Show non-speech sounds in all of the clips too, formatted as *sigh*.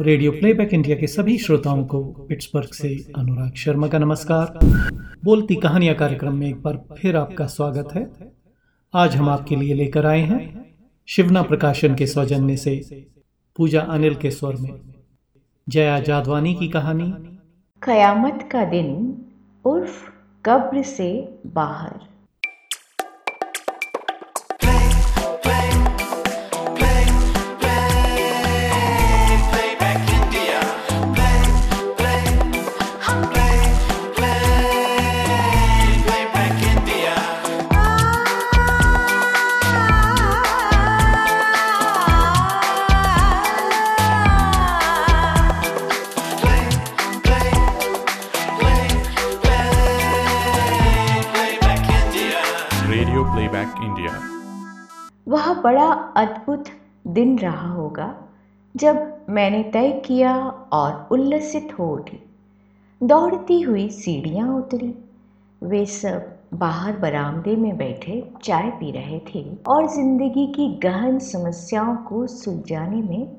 Radio playback India के सभी श्रोताओं को पिट्सबर्ग से अनुराग शर्मा का नमस्कार। बोलती कहानियाँ कार्यक्रम में एक बार फिर आपका स्वागत है। आज हम आपके लिए लेकर आए हैं शिवना प्रकाशन के सौजन्य से पूजा अनिल के स्वर में। जया जादवानी की कहानी। कयामत का दिन उर्फ़ कब्र से बाहर। वह बड़ा अद्भुत दिन रहा होगा जब मैंने तय किया और उल्लसित हो उठी। दौड़ती हुई सीढ़ियाँ उतरी। वे सब बाहर बरामदे में बैठे चाय पी रहे थे और ज़िंदगी की गहन समस्याओं को सुलझाने में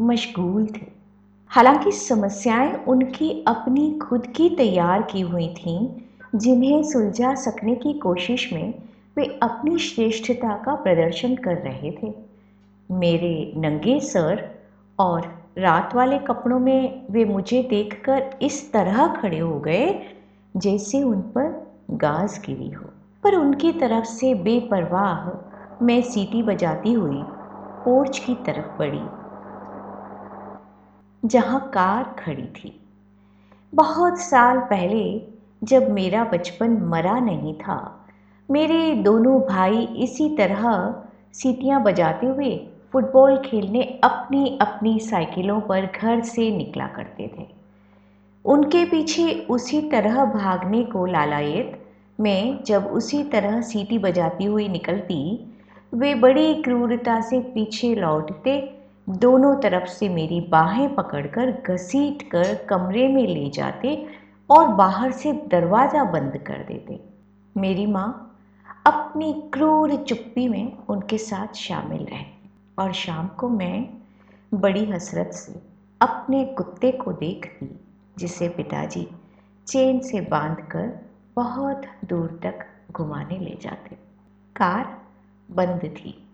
मशगूल थे। हालाँकि समस्याएँ उनकी अपनी खुद की तैयार की हुई थीं, जिन्हें सुलझा सकने की कोशिश में वे अपनी श्रेष्ठता का प्रदर्शन कर रहे थे। मेरे नंगे सर और रात वाले कपड़ों में वे मुझे देखकर इस तरह खड़े हो गए जैसे उन पर गाज गिरी हो। पर उनकी तरफ़ से बेपरवाह मैं सीटी बजाती हुई पोर्च की तरफ़ बढ़ी, जहाँ कार खड़ी थी। बहुत साल पहले जब मेरा बचपन मरा नहीं था मेरे दोनों भाई इसी तरह सीटियाँ बजाते हुए फुटबॉल खेलने अपनी अपनी साइकिलों पर घर से निकला करते थे। उनके पीछे उसी तरह भागने को लालायत, मैं जब उसी तरह सीटी बजाती हुई निकलती, वे बड़ी क्रूरता से पीछे लौटते, दोनों तरफ़ से मेरी बाहें पकड़कर घसीट कर कमरे में ले जाते और बाहर से दरवाज़ा बंद कर देते। मेरी माँ अपनी क्रूर चुप्पी में उनके साथ शामिल रहे। और शाम को मैं बड़ी हसरत से अपने कुत्ते को देखती, जिसे पिताजी चेन से बांधकर बहुत दूर तक घुमाने ले जाते। कार बंद थी।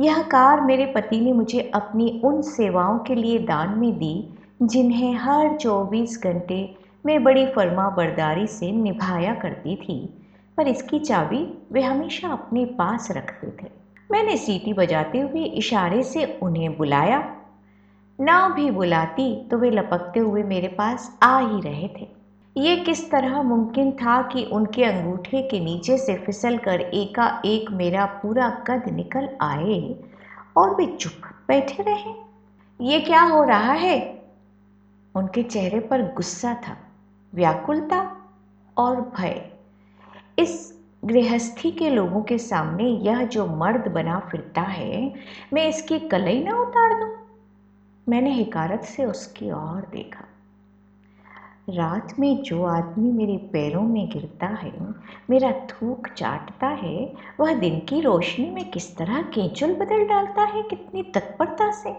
यह कार मेरे पति ने मुझे अपनी उन सेवाओं के लिए दान में दी, जिन्हें हर 24 घंटे मैं बड़ी फर्मा बरदारी से निभाया करती थी। पर इसकी चाबी वे हमेशा अपने पास रखते थे। मैंने सीटी बजाते हुए इशारे से उन्हें बुलाया। ना भी बुलाती तो वे लपकते हुए मेरे पास आ ही रहे थे। ये किस तरह मुमकिन था कि उनके अंगूठे के नीचे से फिसल कर एका एक मेरा पूरा कद निकल आए और वे चुप बैठे रहे? ये क्या हो रहा है? उनके चेहरे पर गुस्सा था, व्याकुलता और भय। इस गृहस्थी के लोगों के सामने यह जो मर्द बना फिरता है, मैं इसकी कलई ना उतार दूँ? मैंने हिकारत से उसकी ओर देखा। रात में जो आदमी मेरे पैरों में गिरता है, मेरा थूक चाटता है, वह दिन की रोशनी में किस तरह केंचुल बदल डालता है, कितनी तत्परता से।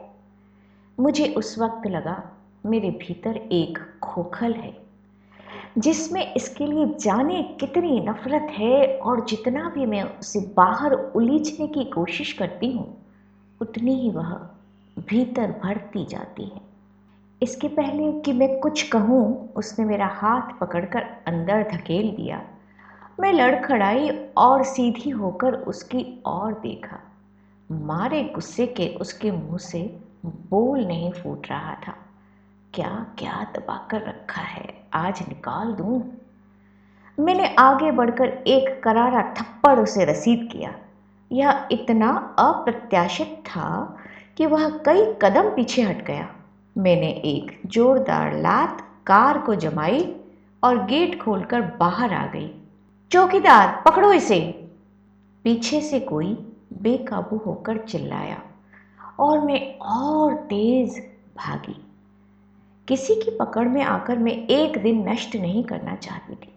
मुझे उस वक्त लगा मेरे भीतर एक खोखल है। जिसमें इसके लिए जाने कितनी नफ़रत है और जितना भी मैं उसे बाहर उलीझने की कोशिश करती हूँ, उतनी ही वह भीतर भरती जाती है। इसके पहले कि मैं कुछ कहूँ, उसने मेरा हाथ पकड़कर अंदर धकेल दिया। मैं लड़खड़ाई और सीधी होकर उसकी ओर देखा। मारे गुस्से के उसके मुँह से बोल नहीं फूट रहा था। क्या क्या दबा कर रखा है? आज निकाल दूँ? मैंने आगे बढ़कर एक करारा थप्पड़ उसे रसीद किया। यह इतना अप्रत्याशित था कि वह कई कदम पीछे हट गया। मैंने एक जोरदार लात कार को जमाई और गेट खोलकर बाहर आ गई। चौकीदार, पकड़ो इसे! पीछे से कोई बेकाबू होकर चिल्लाया और मैं और तेज भागी। किसी की पकड़ में आकर मैं एक दिन नष्ट नहीं करना चाहती थी।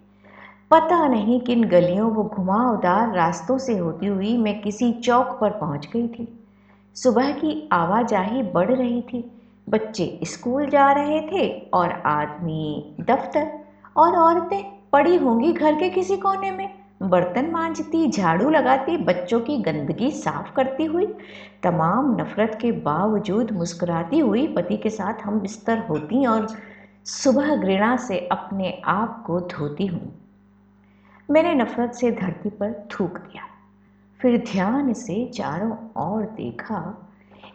पता नहीं किन गलियों वो घुमावदार रास्तों से होती हुई मैं किसी चौक पर पहुँच गई थी। सुबह की आवाजाही बढ़ रही थी। बच्चे स्कूल जा रहे थे और आदमी दफ्तर और औरतें पड़ी होंगी घर के किसी कोने में। बर्तन मांजती, झाड़ू लगाती, बच्चों की गंदगी साफ़ करती हुई, तमाम नफरत के बावजूद मुस्कुराती हुई पति के साथ हम बिस्तर होती और सुबह घृणा से अपने आप को धोती हूँ। मैंने नफरत से धरती पर थूक दिया। फिर ध्यान से चारों ओर देखा,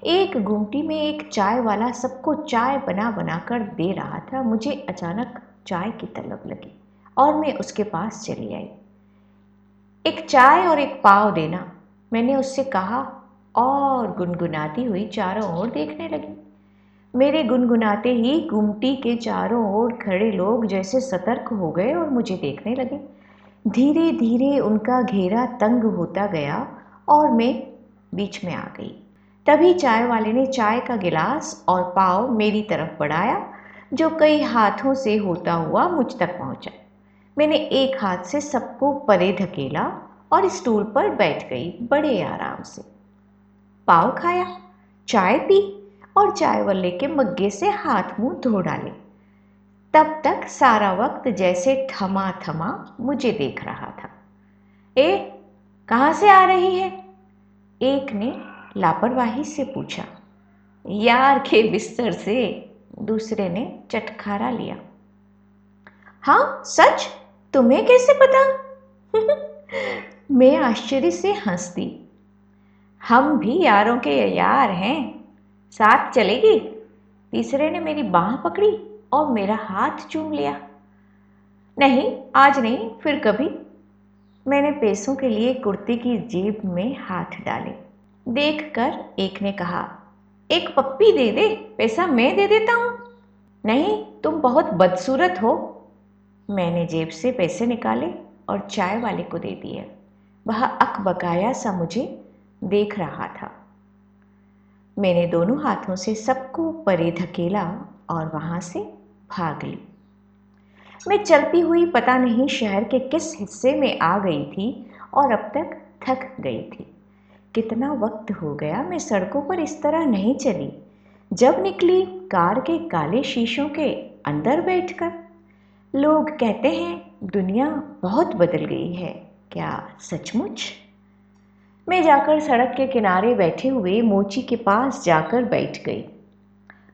एक गुमटी में एक चाय वाला सबको चाय बना बना कर दे रहा था। मुझे अचानक चाय की तलब लगी और मैं उसके पास चली आई। एक चाय और एक पाव देना। मैंने उससे कहा और गुनगुनाती हुई चारों ओर देखने लगी। मेरे गुनगुनाते ही गुमटी के चारों ओर खड़े लोग जैसे सतर्क हो गए और मुझे देखने लगे। धीरे धीरे उनका घेरा तंग होता गया और मैं बीच में आ गई। तभी चाय वाले ने चाय का गिलास और पाव मेरी तरफ़ बढ़ाया, जो कई हाथों से होता हुआ मुझ तक पहुँचा। मैंने एक हाथ से सबको परे धकेला और स्टूल पर बैठ गई बड़े आराम से। पाव खाया, चाय पी और चाय वाले के मग्गे से हाथ मुँह धो डाले। तब तक सारा वक्त जैसे थमा थमा मुझे देख रहा था। ए, कहाँ से आ रही है? एक ने लापरवाही से पूछा। यार के बिस्तर से? दूसरे ने चटखारा लिया। हाँ सच? तुम्हें कैसे पता? *laughs* मैं आश्चर्य से हंसती। हम भी यारों के यार हैं। साथ चलेगी? तीसरे ने मेरी बाह पकड़ी और मेरा हाथ चूम लिया। नहीं, आज नहीं, फिर कभी। मैंने पैसों के लिए कुर्ती की जेब में हाथ डाले। देखकर एक ने कहा, एक पप्पी दे दे, पैसा मैं दे देता हूँ। नहीं, तुम बहुत बदसूरत हो। मैंने जेब से पैसे निकाले और चाय वाले को दे दिए। वह अक बकाया सा मुझे देख रहा था। मैंने दोनों हाथों से सबको परे धकेला और वहाँ से भाग ली। मैं चलती हुई पता नहीं शहर के किस हिस्से में आ गई थी और अब तक थक गई थी। कितना वक्त हो गया मैं सड़कों पर इस तरह नहीं चली। जब निकली कार के काले शीशों के अंदर बैठकर लोग कहते हैं, दुनिया बहुत बदल गई है। क्या सचमुच? मैं जाकर सड़क के किनारे बैठे हुए मोची के पास जाकर बैठ गई।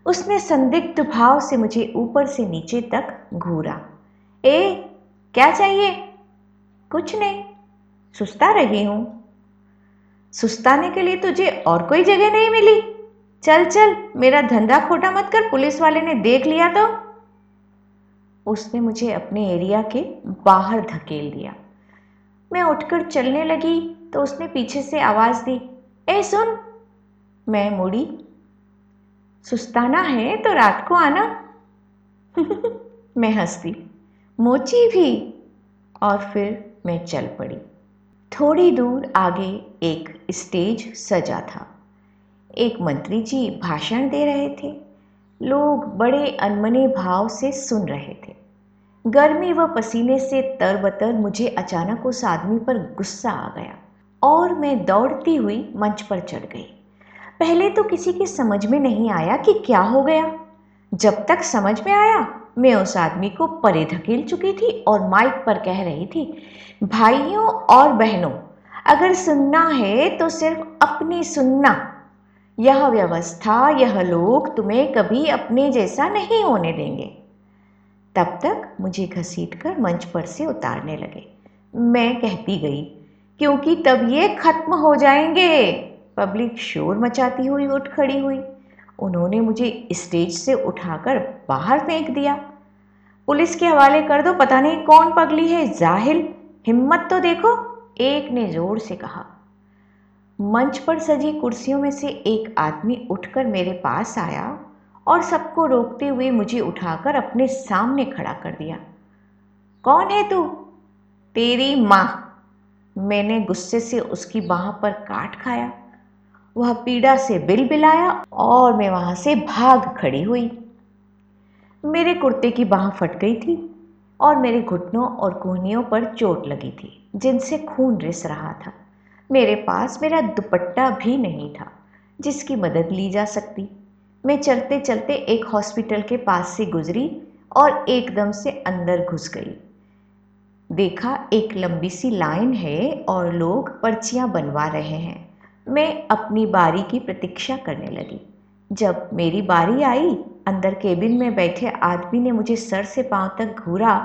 उसने संदिग्ध भाव से मुझे ऊपर से नीचे तक घूरा। ए, क्या चाहिए? कुछ नहीं। सुस्ता रही हूँ। सुस्ताने के लिए तुझे और कोई जगह नहीं मिली। चल चल, मेरा धंधा खोटा मत कर, पुलिस वाले ने देख लिया तो। उसने मुझे अपने एरिया के बाहर धकेल दिया। मैं उठकर चलने लगी तो उसने पीछे से आवाज़ दी, ए, सुन। मैं मुड़ी, सुस्ताना है तो रात को आना। *laughs* मैं हंसती, मोची भी। और फिर मैं चल पड़ी। थोड़ी दूर आगे एक स्टेज सजा था। एक मंत्री जी भाषण दे रहे थे। लोग बड़े अनमने भाव से सुन रहे थे। गर्मी व पसीने से तरबतर मुझे अचानक उस आदमी पर गुस्सा आ गया और मैं दौड़ती हुई मंच पर चढ़ गई। पहले तो किसी के समझ में नहीं आया कि क्या हो गया। जब तक समझ में आया, मैं उस आदमी को परे धकेल चुकी थी और माइक पर कह रही थी, भाइयों और बहनों, अगर सुनना है तो सिर्फ़ अपनी सुनना। यह व्यवस्था, यह लोग तुम्हें कभी अपने जैसा नहीं होने देंगे। तब तक मुझे घसीट कर मंच पर से उतारने लगे। मैं कहती गई, क्योंकि तब ये खत्म हो जाएँगे। पब्लिक शोर मचाती हुई उठ खड़ी हुई। उन्होंने मुझे स्टेज से उठाकर बाहर फेंक दिया। पुलिस के हवाले कर दो, पता नहीं कौन पगली है, जाहिल। हिम्मत तो देखो, एक ने ज़ोर से कहा। मंच पर सजी कुर्सियों में से एक आदमी उठकर मेरे पास आया और सबको रोकते हुए मुझे उठाकर अपने सामने खड़ा कर दिया। कौन है तू? तेरी माँ। मैंने गुस्से से उसकी बाह पर काट खाया। वह पीड़ा से बिल बिलाया और मैं वहाँ से भाग खड़ी हुई। मेरे कुर्ते की बाह फट गई थी और मेरे घुटनों और कोहनियों पर चोट लगी थी, जिनसे खून रिस रहा था। मेरे पास मेरा दुपट्टा भी नहीं था, जिसकी मदद ली जा सकती। मैं चलते चलते एक हॉस्पिटल के पास से गुजरी और एकदम से अंदर घुस गई। देखा एक लंबी सी लाइन है और लोग पर्चियाँ बनवा रहे हैं। मैं अपनी बारी की प्रतीक्षा करने लगी। जब मेरी बारी आई, अंदर केबिन में बैठे आदमी ने मुझे सर से पाँव तक घूरा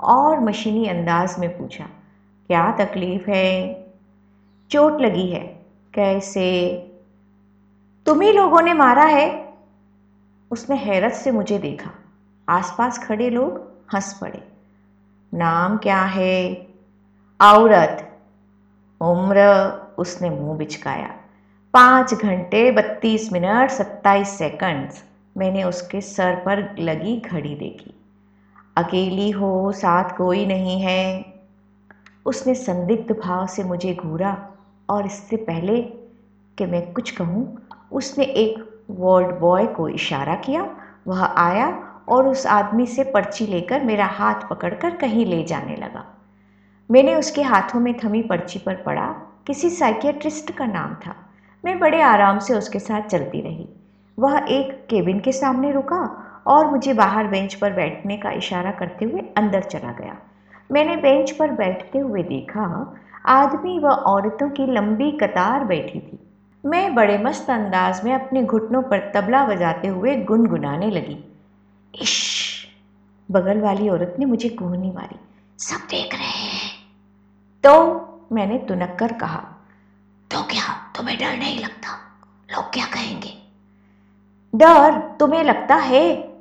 और मशीनी अंदाज में पूछा, क्या तकलीफ़ है? चोट लगी है। कैसे? तुम्ही लोगों ने मारा है? उसने हैरत से मुझे देखा। आसपास खड़े लोग हंस पड़े। नाम क्या है? औरत। उम्र उसने मुँह बिचकाया। पाँच घंटे, बत्तीस मिनट, सत्ताईस सेकंड्स मैंने उसके सर पर लगी घड़ी देखी। अकेली हो, साथ कोई नहीं है। उसने संदिग्ध भाव से मुझे घूरा। और इससे पहले कि मैं कुछ कहूँ, उसने एक वार्ड बॉय को इशारा किया, वह आया और उस आदमी से पर्ची लेकर मेरा हाथ पकड़कर कहीं ले जाने लगा। मैंने उसके हाथों में थमी पर्ची पर पढ़ा किसी साइकियाट्रिस्ट का नाम था। मैं बड़े आराम से उसके साथ चलती रही। वह एक केबिन के सामने रुका और मुझे बाहर बेंच पर बैठने का इशारा करते हुए अंदर चला गया। मैंने बेंच पर बैठते हुए देखा आदमी व औरतों की लंबी कतार बैठी थी। मैं बड़े मस्त अंदाज में अपने घुटनों पर तबला बजाते हुए गुनगुनाने लगी। इश बगल वाली औरत ने मुझे कोहनी मारी। सब देख रहे हैं। तो मैंने तुनक कर कहा तो क्या? तुम्हें डर नहीं लगता? लोग क्या कहेंगे? डर तुम्हें लगता है?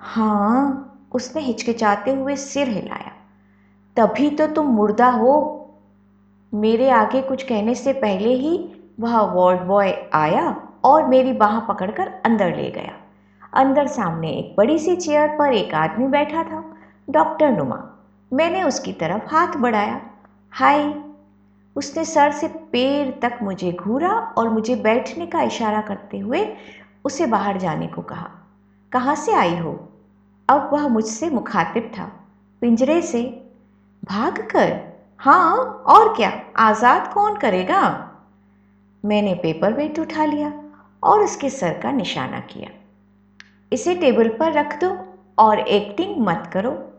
हाँ उसने हिचकिचाते हुए सिर हिलाया। तभी तो तुम मुर्दा हो। मेरे आगे कुछ कहने से पहले ही वह वार्ड बॉय आया और मेरी बाह पकड़कर अंदर ले गया। अंदर सामने एक बड़ी सी चेयर पर एक आदमी बैठा था डॉक्टर नुमा। मैंने उसकी तरफ़ हाथ बढ़ाया। हाय उसने सर से पैर तक मुझे घूरा और मुझे बैठने का इशारा करते हुए उसे बाहर जाने को कहा। कहाँ से आई हो? अब वह मुझसे मुखातिब था। पिंजरे से। भाग कर हाँ और क्या? आज़ाद कौन करेगा? मैंने पेपर वेट उठा लिया और उसके सर का निशाना किया। इसे टेबल पर रख दो और एक्टिंग मत करो,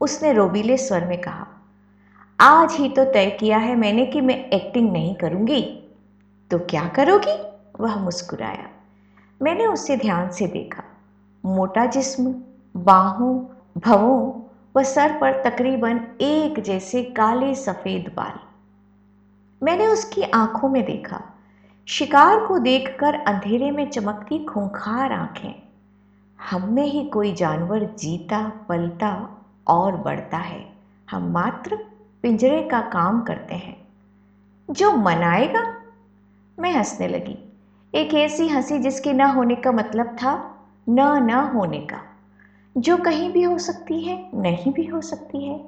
उसने रोबीले स्वर में कहा। आज ही तो तय किया है मैंने कि मैं एक्टिंग नहीं करूँगी। तो क्या करोगी? वह मुस्कुराया। मैंने उसे ध्यान से देखा। मोटा जिस्म, बाहों, भवों व सर पर तकरीबन एक जैसे काले सफ़ेद बाल। मैंने उसकी आँखों में देखा। शिकार को देखकर अंधेरे में चमकती खूंखार आँखें। हम में ही कोई जानवर जीता, पलता और बढ़ता है। हम मात्र पिंजरे का काम करते हैं। जो मनाएगा? मैं हंसने लगी। एक ऐसी हँसी जिसके न होने का मतलब था, न न होने का। जो कहीं भी हो सकती है, नहीं भी हो सकती है।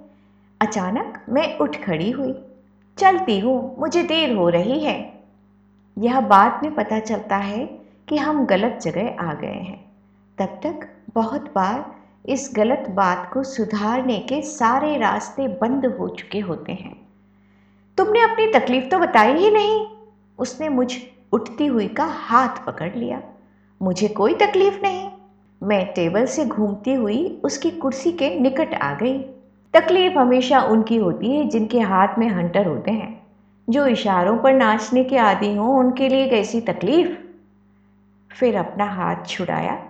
अचानक मैं उठ खड़ी हुई। चलती हूँ, मुझे देर हो रही है। यह बाद में पता चलता है कि हम गलत जगह आ गए हैं। तब तक बहुत बार इस गलत बात को सुधारने के सारे रास्ते बंद हो चुके होते हैं। तुमने अपनी तकलीफ़ तो बताई ही नहीं। उसने मुझ उठती हुई का हाथ पकड़ लिया। मुझे कोई तकलीफ़ नहीं। मैं टेबल से घूमती हुई उसकी कुर्सी के निकट आ गई। तकलीफ़ हमेशा उनकी होती है, जिनके हाथ में हंटर होते हैं। जो इशारों पर नाचने के आदि हों, उनके लिए कैसी तकलीफ़? फिर अपना हाथ छुड़ाया,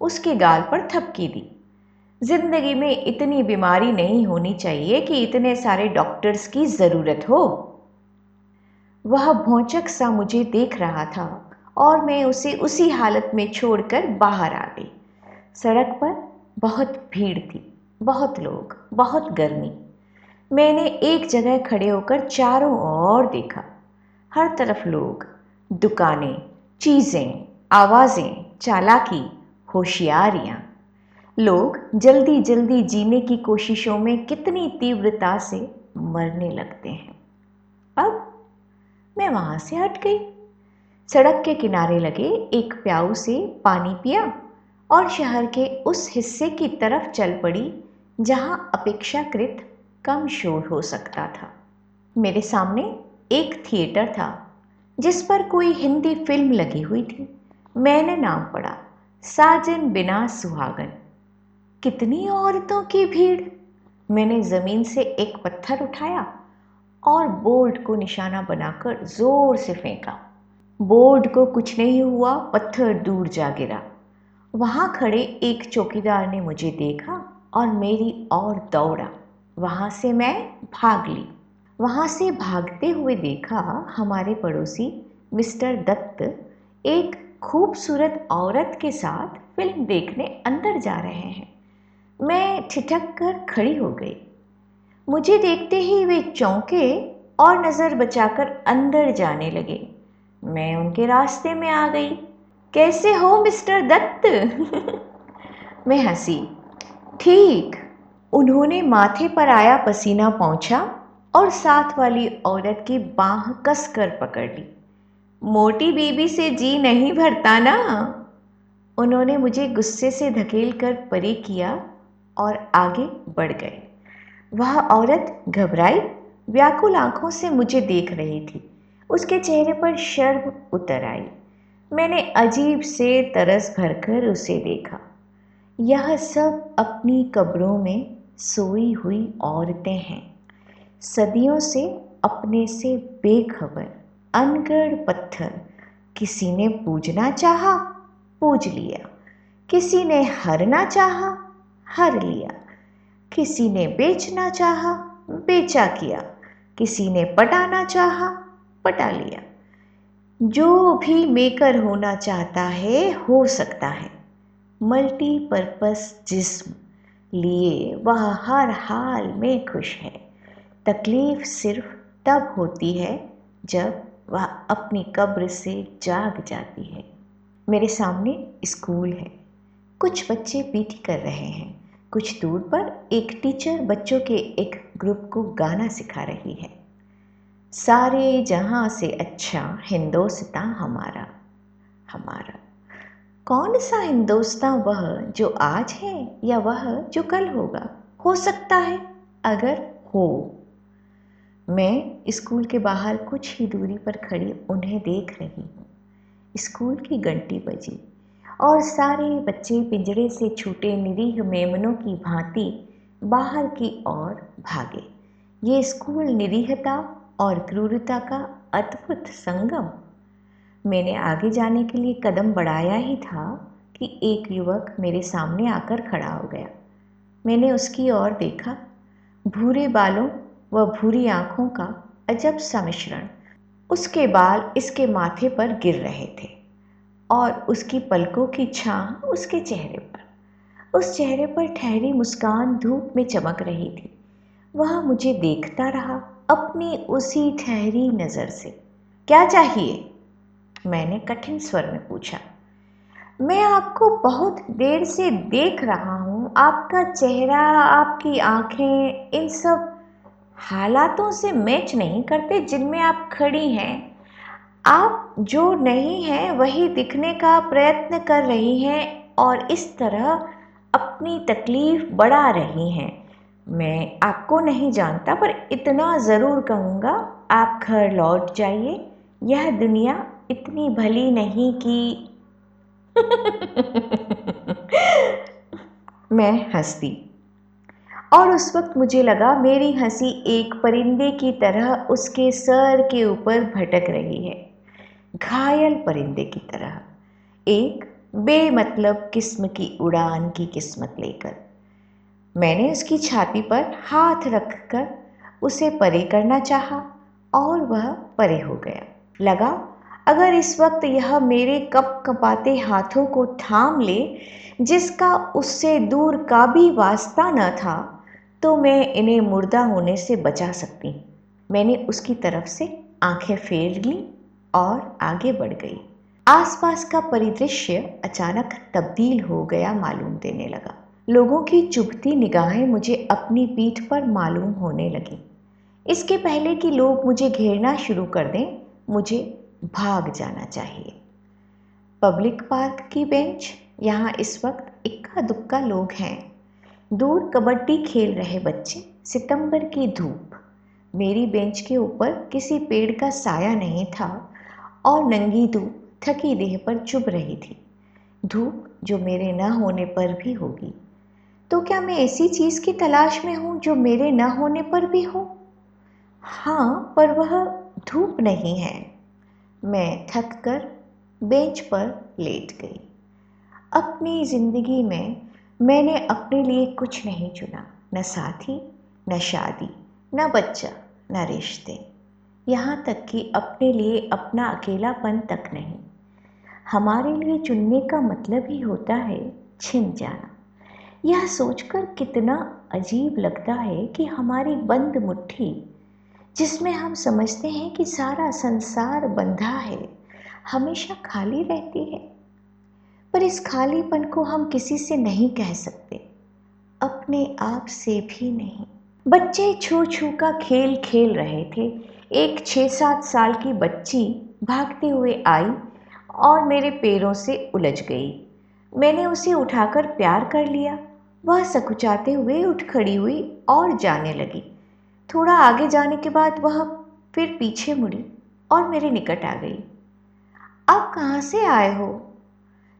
उसके गाल पर थपकी दी। ज़िंदगी में इतनी बीमारी नहीं होनी चाहिए कि इतने सारे डॉक्टर्स की ज़रूरत हो। वह भौचक सा मुझे देख रहा था और मैं उसे उसी हालत में छोड़कर बाहर आ गई। सड़क पर बहुत भीड़ थी, बहुत लोग, बहुत गर्मी। मैंने एक जगह खड़े होकर चारों ओर देखा। हर तरफ़ लोग, दुकानें, चीज़ें, आवाज़ें, चालाकी, होशियारियाँ। लोग जल्दी जल्दी जीने की कोशिशों में कितनी तीव्रता से मरने लगते हैं। अब मैं वहाँ से हट गई। सड़क के किनारे लगे एक प्याऊ से पानी पिया और शहर के उस हिस्से की तरफ़ चल पड़ी, जहाँ अपेक्षाकृत कम शोर हो सकता था। मेरे सामने एक थिएटर था, जिस पर कोई हिंदी फ़िल्म लगी हुई थी। मैंने नाम पढ़ा, साजन बिना सुहागन। कितनी औरतों की भीड़! मैंने ज़मीन से एक पत्थर उठाया और बोर्ड को निशाना बनाकर ज़ोर से फेंका। बोर्ड को कुछ नहीं हुआ, पत्थर दूर जा गिरा। वहाँ खड़े एक चौकीदार ने मुझे देखा और मेरी और दौड़ा। वहाँ से मैं भाग ली। वहाँ से भागते हुए देखा हमारे पड़ोसी मिस्टर दत्त एक खूबसूरत औरत के साथ फ़िल्म देखने अंदर जा रहे हैं। मैं ठिठक कर खड़ी हो गई। मुझे देखते ही वे चौंके और नज़र बचाकर अंदर जाने लगे। मैं उनके रास्ते में आ गई। कैसे हो, मिस्टर दत्त? *laughs* मैं हँसी। ठीक। उन्होंने माथे पर आया पसीना पहुँचा और साथ वाली औरत की बाह कस कर पकड़ ली। मोटी बीबी से जी नहीं भरता ना? उन्होंने मुझे गुस्से से धकेल कर परे किया और आगे बढ़ गए। वह औरत घबराई, व्याकुल आँखों से मुझे देख रही थी। उसके चेहरे पर शर्म उतर आई। मैंने अजीब से तरस भरकर उसे देखा। यह सब अपनी कब्रों में सोई हुई औरतें हैं। सदियों से अपने से बेखबर, अनगढ़ पत्थर, किसी ने पूजना चाहा, पूज लिया। किसी ने हरना चाहा, हर लिया। किसी ने बेचना चाहा, बेचा किया। किसी ने पटाना चाहा, पटा लिया। जो भी मेकर होना चाहता है, हो सकता है। मल्टीपर्पस जिस्म, लिए वह हर हाल में खुश है। तकलीफ़ सिर्फ़ तब होती है जब वह अपनी कब्र से जाग जाती है। मेरे सामने स्कूल है। कुछ बच्चे पीटी कर रहे हैं। कुछ दूर पर एक टीचर बच्चों के एक ग्रुप को गाना सिखा रही है। सारे जहाँ से अच्छा हिंदोस्तान हमारा हमारा। कौन सा हिंदोस्तान वह जो आज है या वह जो कल होगा? हो सकता है, अगर हो। मैं स्कूल के बाहर कुछ ही दूरी पर खड़ी उन्हें देख रही हूँ। स्कूल की घंटी बजी और सारे बच्चे पिंजरे से छूटे निरीह मेमनों की भांति बाहर की ओर भागे। ये स्कूल निरीहता और क्रूरता का अद्भुत संगम। मैंने आगे जाने के लिए कदम बढ़ाया ही था कि एक युवक मेरे सामने आकर खड़ा हो गया। मैंने उसकी ओर देखा। भूरे बालों व भूरी आँखों का अजब सा मिश्रण उसके बाल इसके माथे पर गिर रहे थे और उसकी पलकों की छाँ उसके चेहरे पर। उस चेहरे पर ठहरी मुस्कान धूप में चमक रही थी। वह मुझे देखता रहा। अपनी उसी ठहरी नज़र से, क्या चाहिए? मैंने कठिन स्वर में पूछा। मैं आपको बहुत देर से देख रहा हूँ। आपका चेहरा, आपकी आँखें, इन सब हालातों से मैच नहीं करते जिनमें आप खड़ी हैं। आप जो नहीं हैं, वही दिखने का प्रयत्न कर रही हैं और इस तरह अपनी तकलीफ़ बढ़ा रही हैं। मैं आपको नहीं जानता, पर इतना ज़रूर कहूँगा, आप घर लौट जाइए। यह दुनिया इतनी भली नहीं कि *laughs* मैं हंसती। और उस वक्त मुझे लगा, मेरी हँसी एक परिंदे की तरह उसके सर के ऊपर भटक रही है। घायल परिंदे की तरह। एक बेमतलब किस्म की उड़ान की किस्मत लेकर। मैंने उसकी छाती पर हाथ रखकर उसे परे करना चाहा और वह परे हो गया। लगा, अगर इस वक्त यह मेरे कप कपाते हाथों को थाम ले, जिसका उससे दूर का भी वास्ता न था तो मैं इन्हें मुर्दा होने से बचा सकती। मैंने उसकी तरफ़ से आँखें फेर ली और आगे बढ़ गई। आसपास का परिदृश्य अचानक तब्दील हो गया मालूम देने लगा। लोगों की चुभती निगाहें मुझे अपनी पीठ पर मालूम होने लगी। इसके पहले कि लोग मुझे घेरना शुरू कर दें, मुझे भाग जाना चाहिए। पब्लिक पार्क की बेंच? यहाँ इस वक्त इक्का दुक्का लोग हैं। दूर कबड्डी खेल रहे बच्चे, सितंबर की धूप। मेरी बेंच के ऊपर किसी पेड़ का साया नहीं था और नंगी धूप थकी देह पर चुभ रही थी। धूप जो मेरे न होने पर भी होगी। तो क्या मैं ऐसी चीज़ की तलाश में हूँ जो मेरे न होने पर भी हो? हाँ पर वह धूप नहीं है। मैं थक कर बेंच पर लेट गई। अपनी ज़िंदगी में मैंने अपने लिए कुछ नहीं चुना। न साथी, न शादी, न बच्चा, न रिश्ते। यहाँ तक कि अपने लिए अपना अकेलापन तक नहीं। हमारे लिए चुनने का मतलब ही होता है छिन जाना। यह सोचकर कितना अजीब लगता है कि हमारी बंद मुट्ठी, जिसमें हम समझते हैं कि सारा संसार बंधा है, हमेशा खाली रहती है। पर इस खालीपन को हम किसी से नहीं कह सकते, अपने आप से भी नहीं। बच्चे छू छू का खेल खेल रहे थे। एक छः सात साल की बच्ची भागते हुए आई और मेरे पैरों से उलझ गई। मैंने उसे उठाकर प्यार कर लिया। वह सकुचाते हुए उठ खड़ी हुई और जाने लगी। थोड़ा आगे जाने के बाद वह फिर पीछे मुड़ी और मेरे निकट आ गई। आप कहाँ से आए हो?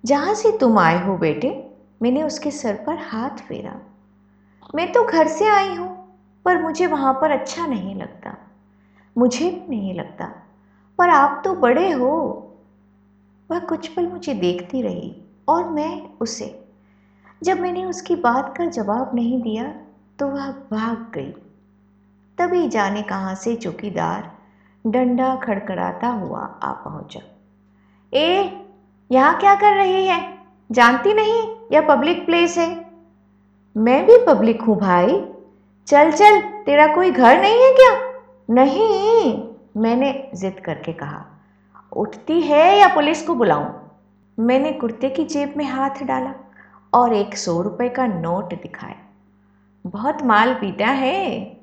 जहाँ से तुम आए हो बेटे? मैंने उसके सर पर हाथ फेरा। मैं तो घर से आई हूँ, पर मुझे वहाँ पर अच्छा नहीं लगता। मुझे नहीं लगता, पर आप तो बड़े हो वह कुछ पल मुझे देखती रही और मैं उसे जब मैंने उसकी बात का जवाब नहीं दिया तो वह भाग गई। तभी जाने कहाँ से चौकीदार डंडा खड़खड़ाता हुआ आ पहुँचा। ए, यहाँ क्या कर रही है? जानती नहीं? यह पब्लिक प्लेस है। मैं भी पब्लिक हूँ भाई। चल चल, तेरा कोई घर नहीं है क्या? नहीं, मैंने जिद करके कहा। उठती है या पुलिस को बुलाऊं? मैंने कुर्ते की जेब में हाथ डाला। और एक सौ रुपये का नोट दिखाया बहुत माल पीटा है।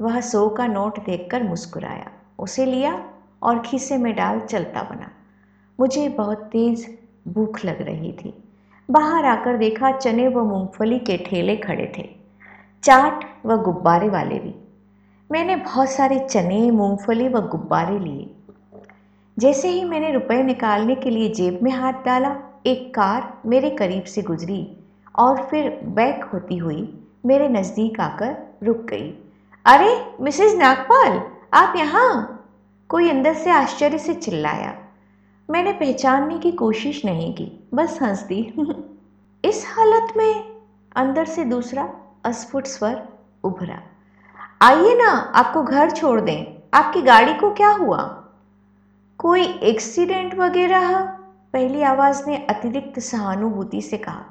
वह सौ का नोट देखकर मुस्कुराया। उसे लिया और खीसे में डाल चलता बना। मुझे बहुत तेज़ भूख लग रही थी। बाहर आकर देखा चने व मूंगफली के ठेले खड़े थे। चाट व गुब्बारे वाले भी। मैंने बहुत सारे चने, मूंगफली व गुब्बारे लिए। जैसे ही मैंने रुपए निकालने के लिए जेब में हाथ डाला एक कार मेरे करीब से गुजरी और फिर बैक होती हुई मेरे नज़दीक आकर रुक गई। अरे मिसेज नागपाल, आप यहाँ? कोई अंदर से आश्चर्य से चिल्लाया। मैंने पहचानने की कोशिश नहीं की, बस हंस दी *laughs* इस हालत में अंदर से दूसरा अस्फुट स्वर उभरा। आइए ना, आपको घर छोड़ दें। आपकी गाड़ी को क्या हुआ? कोई एक्सीडेंट वगैरह? पहली आवाज़ ने अतिरिक्त सहानुभूति से कहा,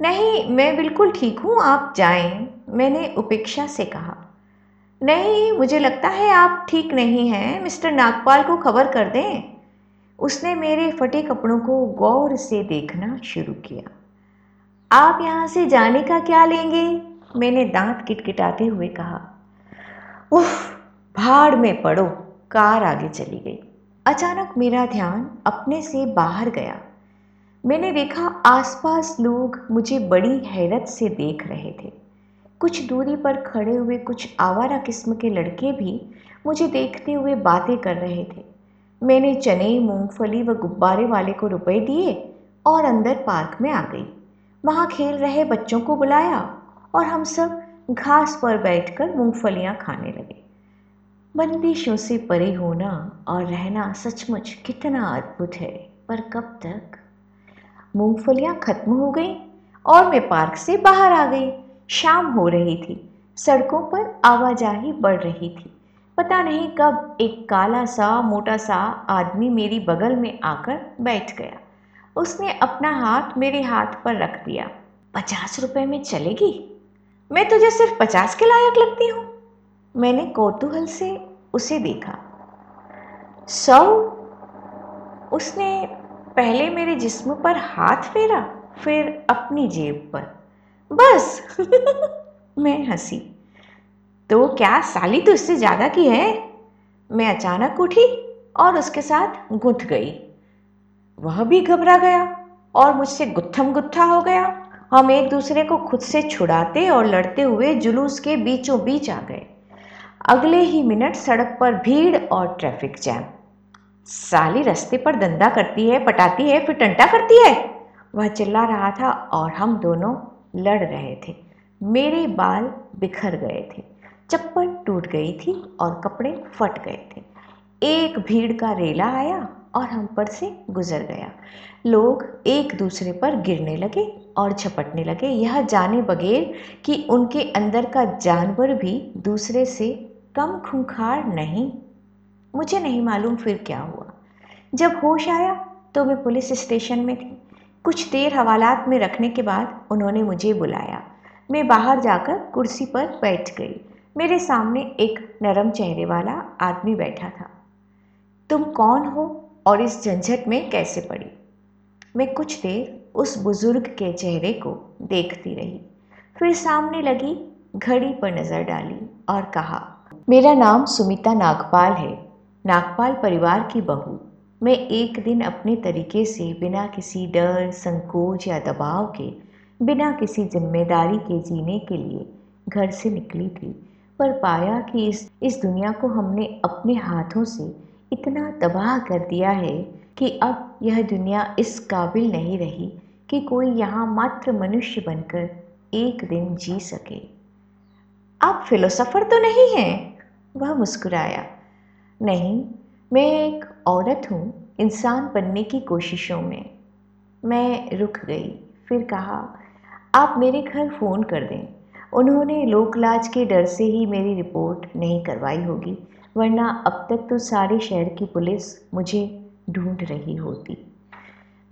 नहीं, मैं बिल्कुल ठीक हूँ, आप जाएँ, मैंने उपेक्षा से कहा। नहीं, मुझे लगता है आप ठीक नहीं हैं, मिस्टर नागपाल को खबर कर दें। उसने मेरे फटे कपड़ों को गौर से देखना शुरू किया। आप यहाँ से जाने का क्या लेंगे? मैंने दांत किटकिटाते हुए कहा। उफ, भाड़ में पड़ो, कार आगे चली गई। अचानक मेरा ध्यान अपने से बाहर गया। मैंने देखा आसपास लोग मुझे बड़ी हैरत से देख रहे थे। कुछ दूरी पर खड़े हुए कुछ आवारा किस्म के लड़के भी मुझे देखते हुए बातें कर रहे थे। मैंने चने, मूंगफली व गुब्बारे वाले को रुपए दिए और अंदर पार्क में आ गई। वहाँ खेल रहे बच्चों को बुलाया और हम सब घास पर बैठकर मूंगफलियाँ खाने लगे। बंदिशों से परे होना और रहना सचमुच कितना अद्भुत है। पर कब तक? मूंगफलियाँ खत्म हो गई और मैं पार्क से बाहर आ गई। शाम हो रही थी। सड़कों पर आवाजाही बढ़ रही थी। पता नहीं कब एक काला सा, मोटा सा आदमी मेरी बगल में आकर बैठ गया। उसने अपना हाथ मेरे हाथ पर रख दिया। पचास रुपए में चलेगी? मैं तुझे सिर्फ़ पचास के लायक लगती हूँ। मैंने कौतूहल से उसे देखा। सौ, उसने पहले मेरे जिस्म पर हाथ फेरा, फिर अपनी जेब पर। बस। *laughs* मैं हँसी। तो क्या साली तो इससे ज़्यादा की है? मैं अचानक उठी और उसके साथ गुथ गई। वह भी घबरा गया और मुझसे गुत्थम गुत्था हो गया। हम एक दूसरे को खुद से छुड़ाते और लड़ते हुए जुलूस के बीचों बीच आ गए। अगले ही मिनट सड़क पर भीड़ और ट्रैफ़िक जैम। साली रास्ते पर दंदा करती है, पटाती है, फिर टंटा करती है। वह चिल्ला रहा था और हम दोनों लड़ रहे थे। मेरे बाल बिखर गए थे, चप्पल टूट गई थी और कपड़े फट गए थे। एक भीड़ का रेला आया और हम पर से गुजर गया। लोग एक दूसरे पर गिरने लगे और झपटने लगे। यह जाने बगैर कि उनके अंदर का जानवर भी दूसरे से कम खूंखार नहीं। मुझे नहीं मालूम फिर क्या हुआ। जब होश आया तो मैं पुलिस स्टेशन में थी। कुछ देर हवालात में रखने के बाद उन्होंने मुझे बुलाया। मैं बाहर जाकर कुर्सी पर बैठ गई। मेरे सामने एक नरम चेहरे वाला आदमी बैठा था। तुम कौन हो और इस झंझट में कैसे पड़ी? मैं कुछ देर उस बुज़ुर्ग के चेहरे को देखती रही। फिर सामने लगी, घड़ी पर नज़र डाली और कहा मेरा नाम सुमिता नागपाल है। नागपाल परिवार की बहू। मैं एक दिन अपने तरीके से बिना किसी डर, संकोच या दबाव के, बिना किसी ज़िम्मेदारी के जीने के लिए घर से निकली थी, पर पाया कि इस इस दुनिया को हमने अपने हाथों से इतना तबाह कर दिया है कि अब यह दुनिया इस काबिल नहीं रही कि कोई यहाँ मात्र मनुष्य बनकर एक दिन जी सके। आप फिलोसफर तो नहीं हैं? वह मुस्कुराया। नहीं, मैं एक औरत हूँ, इंसान बनने की कोशिशों में। मैं रुक गई, फिर कहा, आप मेरे घर फ़ोन कर दें। उन्होंने लोकलाज के डर से ही मेरी रिपोर्ट नहीं करवाई होगी, वरना अब तक तो सारे शहर की पुलिस मुझे ढूंढ रही होती।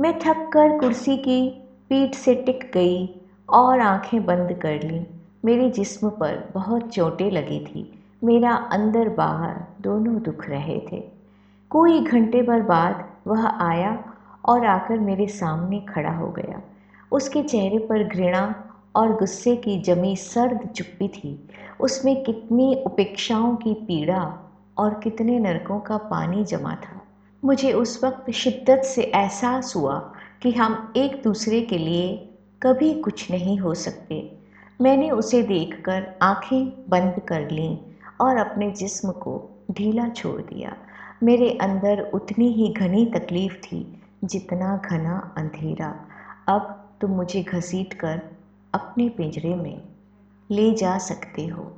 मैं थक कर कुर्सी की पीठ से टिक गई और आँखें बंद कर लीं। मेरे जिस्म पर बहुत चोटें लगी थी। मेरा अंदर बाहर दोनों दुख रहे थे। कोई घंटे भर बाद वह आया और आकर मेरे सामने खड़ा हो गया। उसके चेहरे पर घृणा और गुस्से की जमी सर्द चुप्पी थी। उसमें कितनी उपेक्षाओं की पीड़ा और कितने नरकों का पानी जमा था। मुझे उस वक्त शिद्दत से एहसास हुआ कि हम एक दूसरे के लिए कभी कुछ नहीं हो सकते। मैंने उसे देखकर आँखें बंद कर लीं और अपने जिस्म को ढीला छोड़ दिया। मेरे अंदर उतनी ही घनी तकलीफ़ थी जितना घना अंधेरा। अब तुम मुझे घसीट कर अपने पिंजरे में ले जा सकते हो।